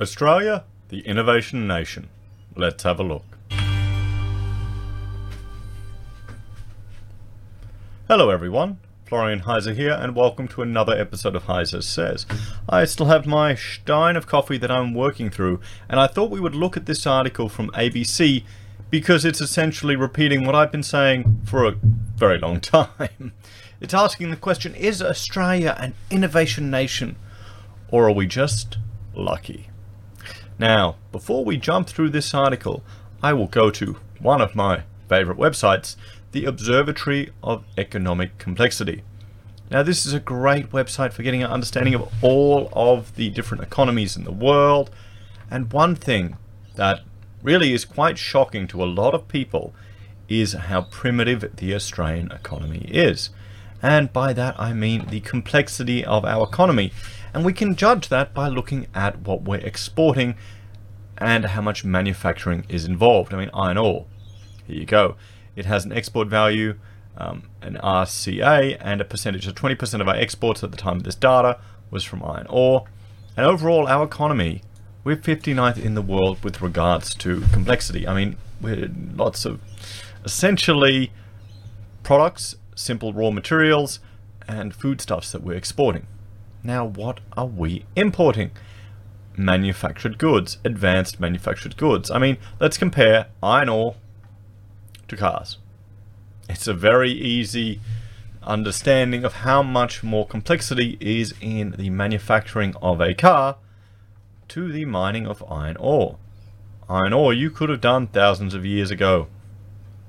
Australia, the innovation nation. Let's have a look. Hello everyone, Florian Heiser here and welcome to another episode of Heiser Says. I still have my stein of coffee that I'm working through and I thought we would look at this article from ABC because it's essentially repeating what I've been saying for a very long time. It's asking the question, is Australia an innovation nation or are we just lucky? Now, before we jump through this article, I will go to one of my favorite websites, the Observatory of Economic Complexity. Now, this is a great website for getting an understanding of all of the different economies in the world. And one thing that really is quite shocking to a lot of people is how primitive the Australian economy is. And by that I mean the complexity of our economy. And we can judge that by looking at what we're exporting and how much manufacturing is involved. I mean, iron ore. Here you go. It has an export value, um, an RCA, and a percentage of 20% of our exports at the time of this data was from iron ore. And overall, our economy, we're 59th in the world with regards to complexity. I mean, we're lots of essentially products, simple raw materials, and foodstuffs that we're exporting. Now, what are we importing? Manufactured goods, advanced manufactured goods. I mean, let's compare iron ore to cars. It's a very easy understanding of how much more complexity is in the manufacturing of a car to the mining of iron ore. Iron ore you could have done thousands of years ago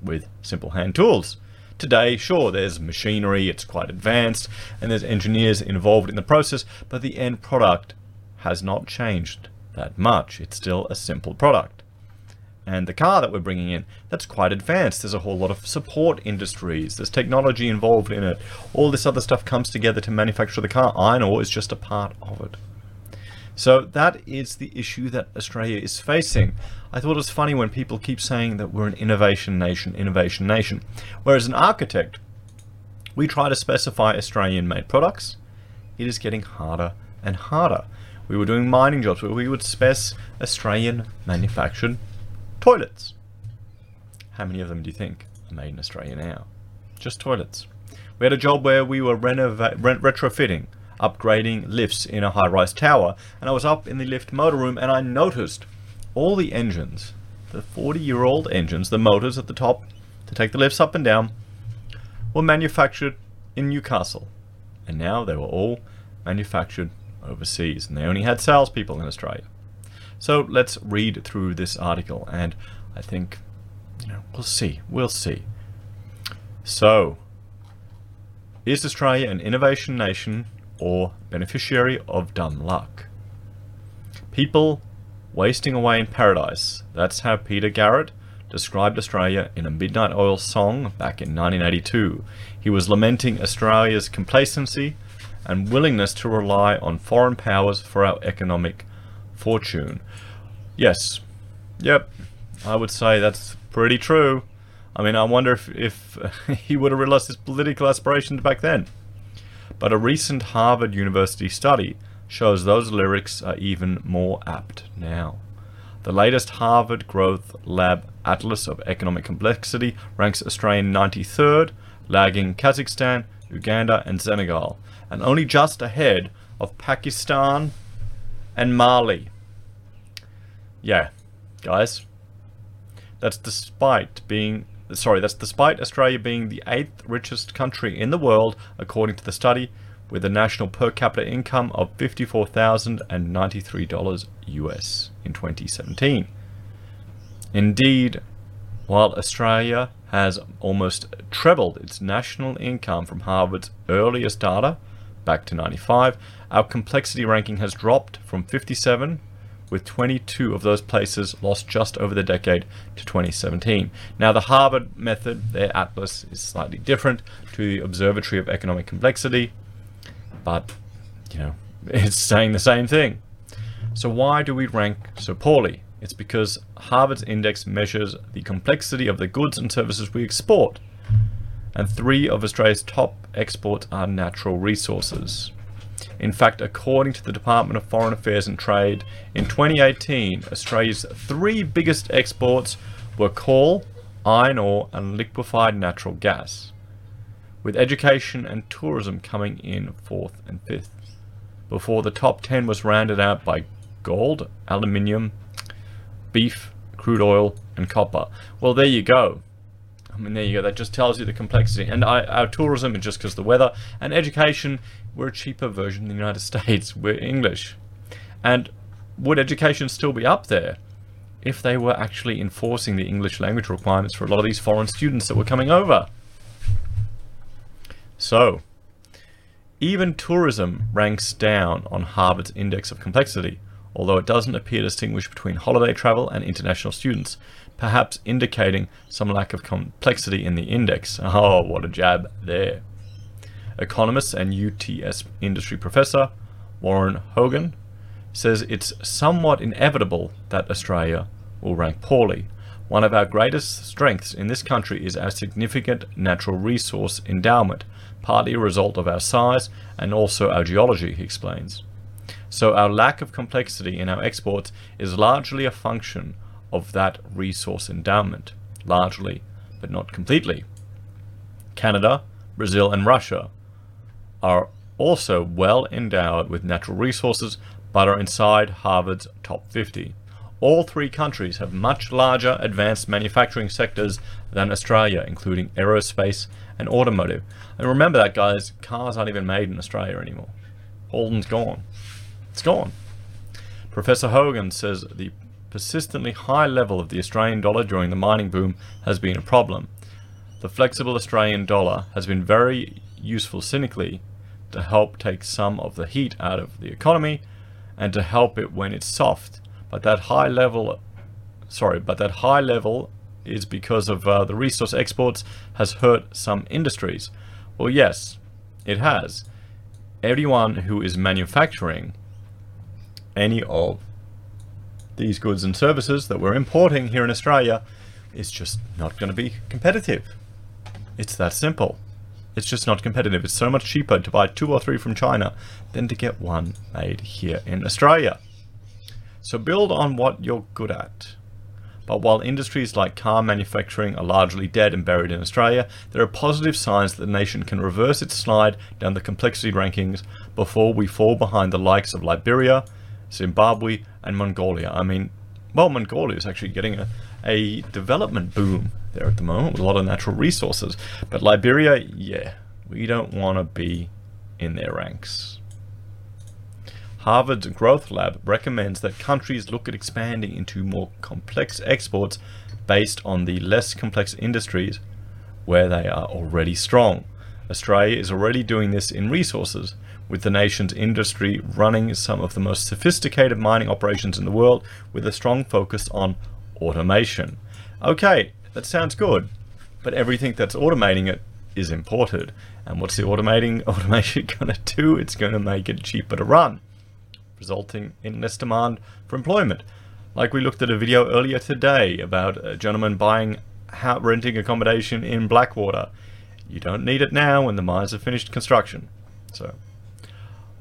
with simple hand tools. Today, sure, there's machinery, it's quite advanced, and there's engineers involved in the process, but the end product has not changed that much. It's still a simple product. And the car that we're bringing in, that's quite advanced. There's a whole lot of support industries. There's technology involved in it. All this other stuff comes together to manufacture the car. Iron ore is just a part of it. So that is the issue that Australia is facing. I thought it was funny when people keep saying that we're an innovation nation, innovation nation. Whereas an architect, we try to specify Australian made products. It is getting harder and harder. We were doing mining jobs where we would spec Australian manufactured toilets. How many of them do you think are made in Australia now? Just toilets. We had a job where we were renova- retrofitting upgrading lifts in a high-rise tower and I was up in the lift motor room and I noticed all the engines, the 40-year-old engines, the motors at the top to take the lifts up and down, were manufactured in Newcastle. And now they were all manufactured overseas and they only had salespeople in Australia. So let's read through this article and I think, you know, we'll see, we'll see. So, is Australia an innovation nation or beneficiary of dumb luck. People wasting away in paradise. That's how Peter Garrett described Australia in a Midnight Oil song back in 1982. He was lamenting Australia's complacency and willingness to rely on foreign powers for our economic fortune. Yes, yep, I would say that's pretty true. I mean, I wonder if, if he would have realized his political aspirations back then but a recent Harvard University study shows those lyrics are even more apt now. The latest Harvard Growth Lab Atlas of Economic Complexity ranks Australia 93rd, lagging Kazakhstan, Uganda, and Senegal, and only just ahead of Pakistan and Mali. Yeah, guys. That's despite being sorry, that's despite Australia being the eighth richest country in the world, according to the study, with a national per capita income of $54,093 US in 2017. Indeed, while Australia has almost trebled its national income from Harvard's earliest data back to 95, our complexity ranking has dropped from 57 with 22 of those places lost just over the decade to 2017. Now, the Harvard method, their atlas, is slightly different to the Observatory of Economic Complexity, but, you know, it's saying the same thing. So, why do we rank so poorly? It's because Harvard's index measures the complexity of the goods and services we export, and three of Australia's top exports are natural resources. In fact, according to the Department of Foreign Affairs and Trade, in 2018, Australia's three biggest exports were coal, iron ore, and liquefied natural gas, with education and tourism coming in fourth and fifth, before the top 10 was rounded out by gold, aluminium, beef, crude oil, and copper. Well, there you go. I mean, there you go. That just tells you the complexity. And I, our tourism is just because the weather. And education, we're a cheaper version in the United States. We're English. And would education still be up there if they were actually enforcing the English language requirements for a lot of these foreign students that were coming over? So, even tourism ranks down on Harvard's index of complexity, although it doesn't appear to distinguish between holiday travel and international students perhaps indicating some lack of complexity in the index. Oh, what a jab there. Economist and UTS industry professor Warren Hogan says it's somewhat inevitable that Australia will rank poorly. One of our greatest strengths in this country is our significant natural resource endowment, partly a result of our size and also our geology, he explains. So our lack of complexity in our exports is largely a function of that resource endowment, largely, but not completely. Canada, Brazil, and Russia are also well endowed with natural resources, but are inside Harvard's top 50. All three countries have much larger advanced manufacturing sectors than Australia, including aerospace and automotive. And remember that, guys, cars aren't even made in Australia anymore. Holden's gone. It's gone. Professor Hogan says the persistently high level of the Australian dollar during the mining boom has been a problem. The flexible Australian dollar has been very useful cynically to help take some of the heat out of the economy and to help it when it's soft. But that high level, sorry, but that high level is because of uh, the resource exports has hurt some industries. Well, yes, it has. Everyone who is manufacturing any of these goods and services that we're importing here in Australia is just not going to be competitive. It's that simple. It's just not competitive. It's so much cheaper to buy two or three from China than to get one made here in Australia. So build on what you're good at. But while industries like car manufacturing are largely dead and buried in Australia, there are positive signs that the nation can reverse its slide down the complexity rankings before we fall behind the likes of Liberia, Zimbabwe, and Mongolia. I mean, well, Mongolia is actually getting a, a development boom there at the moment with a lot of natural resources. But Liberia, yeah, we don't want to be in their ranks. Harvard's Growth Lab recommends that countries look at expanding into more complex exports based on the less complex industries where they are already strong. Australia is already doing this in resources, with the nation's industry running some of the most sophisticated mining operations in the world with a strong focus on automation. Okay, that sounds good, but everything that's automating it is imported. And what's the automating automation going to do? It's going to make it cheaper to run, resulting in less demand for employment. Like we looked at a video earlier today about a gentleman buying renting accommodation in Blackwater. You don't need it now when the mines have finished construction. So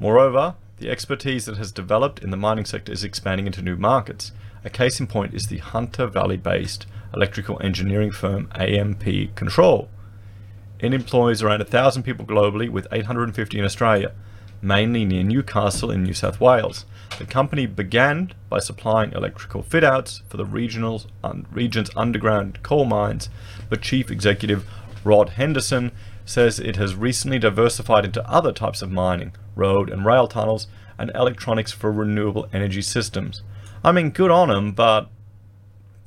Moreover, the expertise that has developed in the mining sector is expanding into new markets. A case in point is the Hunter Valley-based electrical engineering firm AMP Control. It employs around 1,000 people globally with 850 in Australia, mainly near Newcastle in New South Wales. The company began by supplying electrical fit-outs for the regional's, un, region's underground coal mines, but Chief Executive Rod Henderson says it has recently diversified into other types of mining, road and rail tunnels, and electronics for renewable energy systems. I mean, good on them, but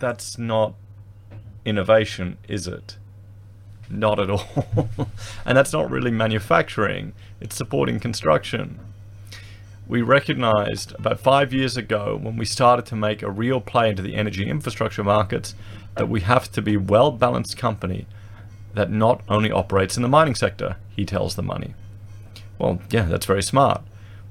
that's not innovation, is it? Not at all. and that's not really manufacturing, it's supporting construction. We recognized about five years ago when we started to make a real play into the energy infrastructure markets that we have to be well balanced company that not only operates in the mining sector, he tells the money. Well, yeah, that's very smart.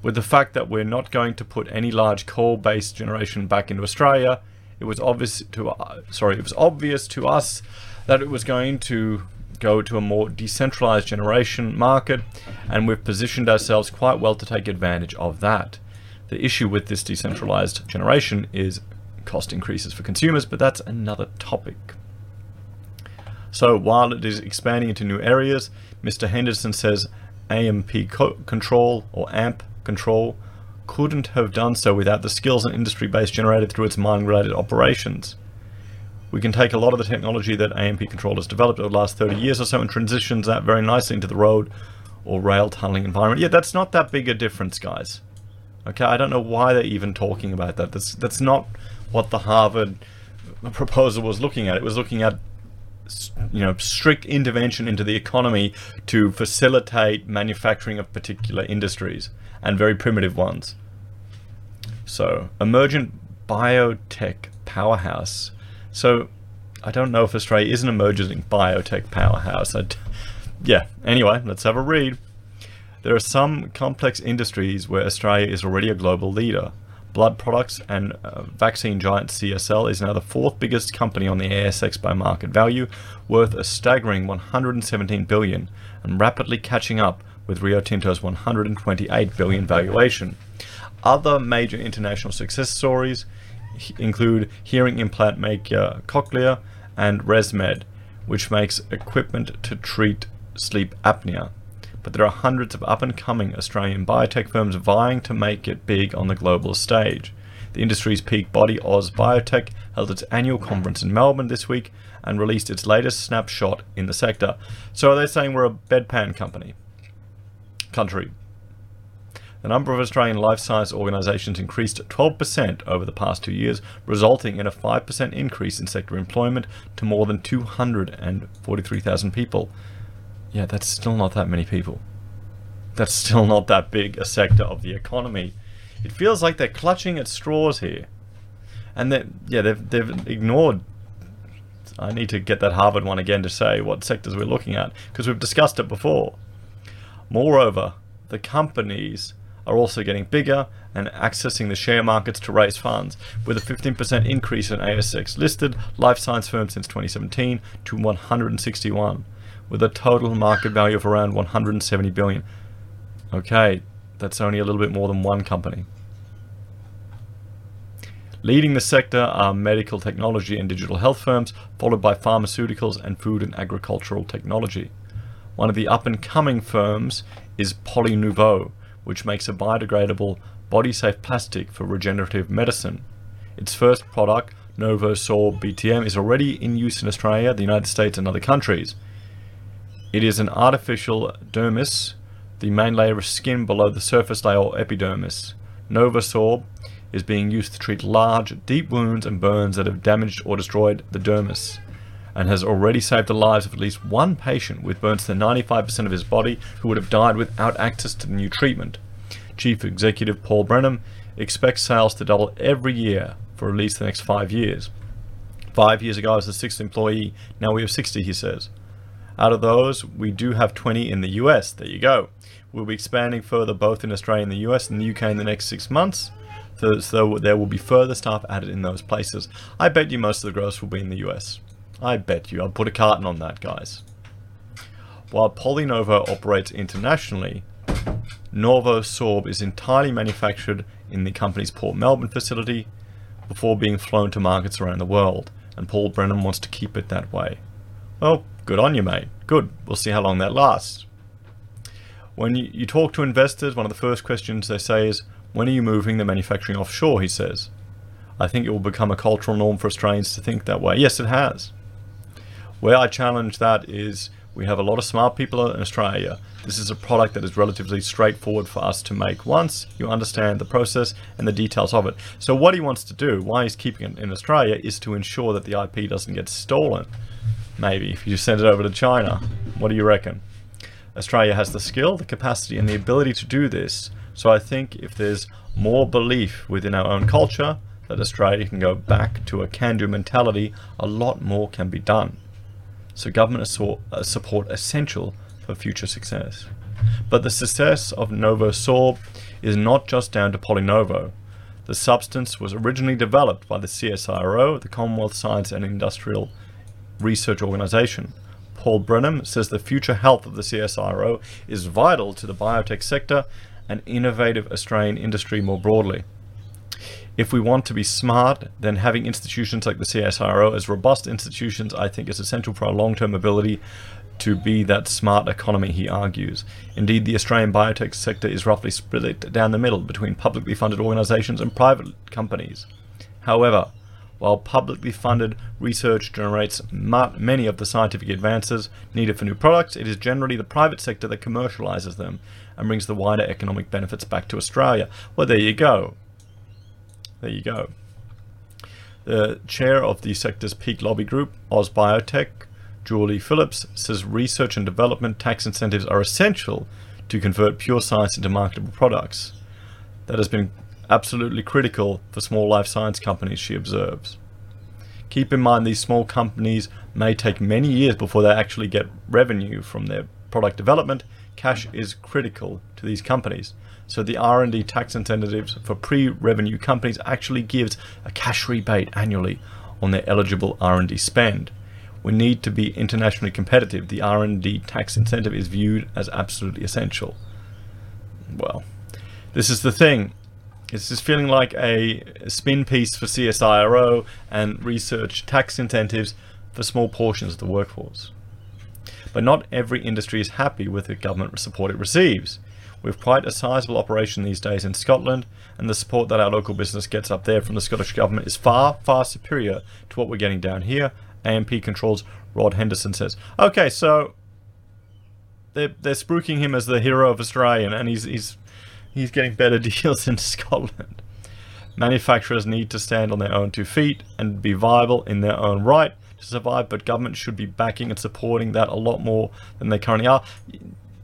With the fact that we're not going to put any large coal-based generation back into Australia, it was obvious to uh, sorry, it was obvious to us that it was going to go to a more decentralized generation market, and we've positioned ourselves quite well to take advantage of that. The issue with this decentralized generation is cost increases for consumers, but that's another topic. So while it is expanding into new areas, Mr. Henderson says AMP co- control or AMP control couldn't have done so without the skills and industry base generated through its mining related operations. We can take a lot of the technology that AMP Control has developed over the last 30 years or so and transitions that very nicely into the road or rail tunneling environment. Yeah, that's not that big a difference, guys. Okay, I don't know why they're even talking about that. That's that's not what the Harvard proposal was looking at. It was looking at you know strict intervention into the economy to facilitate manufacturing of particular industries and very primitive ones. So, emergent biotech powerhouse so I don't know if Australia is an emerging biotech powerhouse. I'd, yeah, anyway, let's have a read. There are some complex industries where Australia is already a global leader. Blood products and uh, vaccine giant CSL is now the fourth biggest company on the ASX by market value, worth a staggering 117 billion, and rapidly catching up with Rio Tinto's 128 billion valuation. Other major international success stories include hearing implant maker Cochlear and ResMed, which makes equipment to treat sleep apnea. But there are hundreds of up and coming Australian biotech firms vying to make it big on the global stage. The industry's peak body AusBiotech held its annual conference in Melbourne this week and released its latest snapshot in the sector. So are they saying we're a bedpan company? Country. The number of Australian life science organisations increased 12% over the past two years, resulting in a 5% increase in sector employment to more than 243,000 people. Yeah, that's still not that many people. That's still not that big a sector of the economy. It feels like they're clutching at straws here. And yeah, they've, they've ignored. I need to get that Harvard one again to say what sectors we're looking at, because we've discussed it before. Moreover, the companies are also getting bigger and accessing the share markets to raise funds, with a 15% increase in ASX listed life science firms since 2017 to 161, with a total market value of around 170 billion. Okay, that's only a little bit more than one company. Leading the sector are medical technology and digital health firms, followed by pharmaceuticals and food and agricultural technology. One of the up and coming firms is PolyNovo, which makes a biodegradable, body-safe plastic for regenerative medicine. Its first product, NovoSorb BTM, is already in use in Australia, the United States, and other countries. It is an artificial dermis, the main layer of skin below the surface layer or epidermis. NovoSorb is being used to treat large, deep wounds and burns that have damaged or destroyed the dermis and has already saved the lives of at least one patient with burns to 95% of his body who would have died without access to the new treatment. Chief Executive Paul Brennan expects sales to double every year for at least the next five years. Five years ago, I was the sixth employee. Now we have 60, he says. Out of those, we do have 20 in the US. There you go. We'll be expanding further both in Australia and the US and the UK in the next six months. So, so there will be further staff added in those places. I bet you most of the growth will be in the US. I bet you. I'll put a carton on that, guys. While PolyNovo operates internationally, NovoSorb is entirely manufactured in the company's Port Melbourne facility before being flown to markets around the world, and Paul Brennan wants to keep it that way. Well, good on you, mate. Good. We'll see how long that lasts. When you, you talk to investors, one of the first questions they say is, when are you moving the manufacturing offshore, he says. I think it will become a cultural norm for Australians to think that way. Yes, it has. Where I challenge that is we have a lot of smart people in Australia. This is a product that is relatively straightforward for us to make once you understand the process and the details of it. So what he wants to do, why he's keeping it in Australia, is to ensure that the IP doesn't get stolen. Maybe if you send it over to China. What do you reckon? Australia has the skill, the capacity, and the ability to do this. So I think if there's more belief within our own culture that Australia can go back to a can-do mentality, a lot more can be done so government uh, support essential for future success. But the success of NovoSorb is not just down to PolyNovo. The substance was originally developed by the CSIRO, the Commonwealth Science and Industrial Research Organisation. Paul Brennan says the future health of the CSIRO is vital to the biotech sector and innovative Australian industry more broadly. If we want to be smart, then having institutions like the CSIRO as robust institutions, I think, is essential for our long term ability to be that smart economy, he argues. Indeed, the Australian biotech sector is roughly split down the middle between publicly funded organisations and private companies. However, while publicly funded research generates many of the scientific advances needed for new products, it is generally the private sector that commercializes them and brings the wider economic benefits back to Australia. Well, there you go. There you go. The chair of the sector's peak lobby group, AusBiotech, Julie Phillips, says research and development tax incentives are essential to convert pure science into marketable products. That has been absolutely critical for small life science companies, she observes. Keep in mind these small companies may take many years before they actually get revenue from their product development. Cash is critical to these companies. So the R&D tax incentives for pre-revenue companies actually gives a cash rebate annually on their eligible R&D spend. We need to be internationally competitive. The R&D tax incentive is viewed as absolutely essential. Well, this is the thing. It's just feeling like a spin piece for CSIRO and research tax incentives for small portions of the workforce. But not every industry is happy with the government support it receives. We have quite a sizable operation these days in Scotland, and the support that our local business gets up there from the Scottish Government is far, far superior to what we're getting down here. AMP Controls Rod Henderson says. Okay, so they're, they're spruiking him as the hero of Australia, and he's, he's he's getting better deals in Scotland. Manufacturers need to stand on their own two feet and be viable in their own right to survive, but government should be backing and supporting that a lot more than they currently are.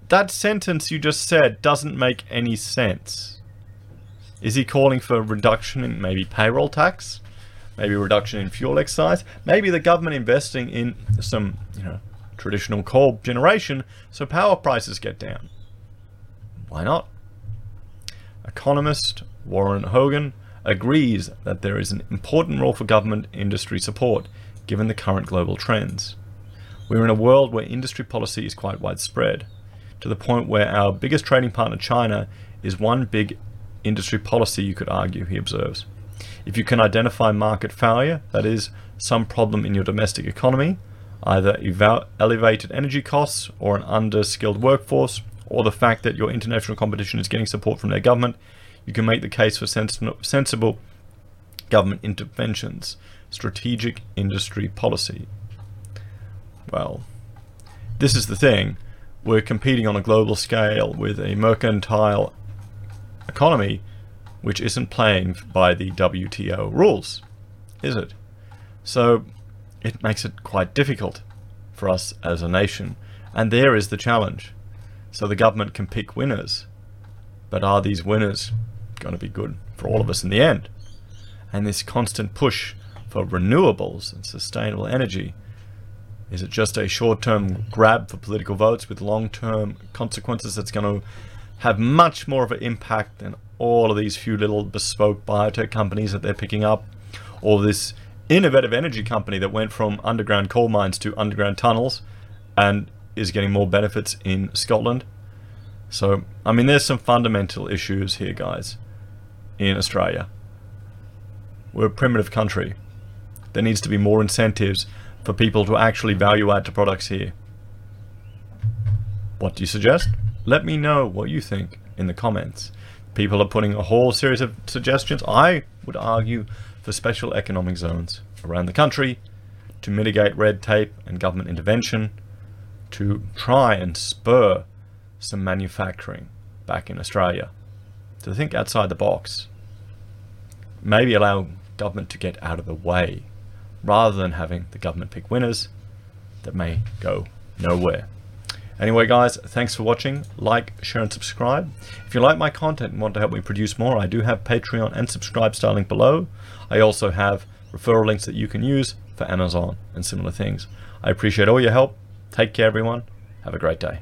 That sentence you just said doesn't make any sense. Is he calling for a reduction in maybe payroll tax? Maybe a reduction in fuel excise? Maybe the government investing in some, you know, traditional coal generation so power prices get down? Why not? Economist Warren Hogan agrees that there is an important role for government industry support given the current global trends. We're in a world where industry policy is quite widespread, to the point where our biggest trading partner, China, is one big industry policy, you could argue, he observes. If you can identify market failure, that is, some problem in your domestic economy, either elevated energy costs or an underskilled workforce, or the fact that your international competition is getting support from their government, you can make the case for sens sensible government interventions, strategic industry policy. Well, this is the thing. We're competing on a global scale with a mercantile economy which isn't playing by the WTO rules, is it? So it makes it quite difficult for us as a nation. And there is the challenge. So the government can pick winners. But are these winners going to be good for all of us in the end? And this constant push for renewables and sustainable energy, is it just a short-term grab for political votes with long-term consequences that's going to have much more of an impact than all of these few little bespoke biotech companies that they're picking up, or this innovative energy company that went from underground coal mines to underground tunnels and is getting more benefits in Scotland. So, I mean, there's some fundamental issues here, guys, in Australia. We're a primitive country. There needs to be more incentives for people to actually value add to products here. What do you suggest? Let me know what you think in the comments. People are putting a whole series of suggestions. I would argue for special economic zones around the country to mitigate red tape and government intervention to try and spur some manufacturing back in Australia. To think outside the box. Maybe allow government to get out of the way rather than having the government pick winners that may go nowhere. Anyway, guys, thanks for watching. Like, share, and subscribe. If you like my content and want to help me produce more, I do have Patreon and subscribe style link below. I also have referral links that you can use for Amazon and similar things. I appreciate all your help. Take care, everyone. Have a great day.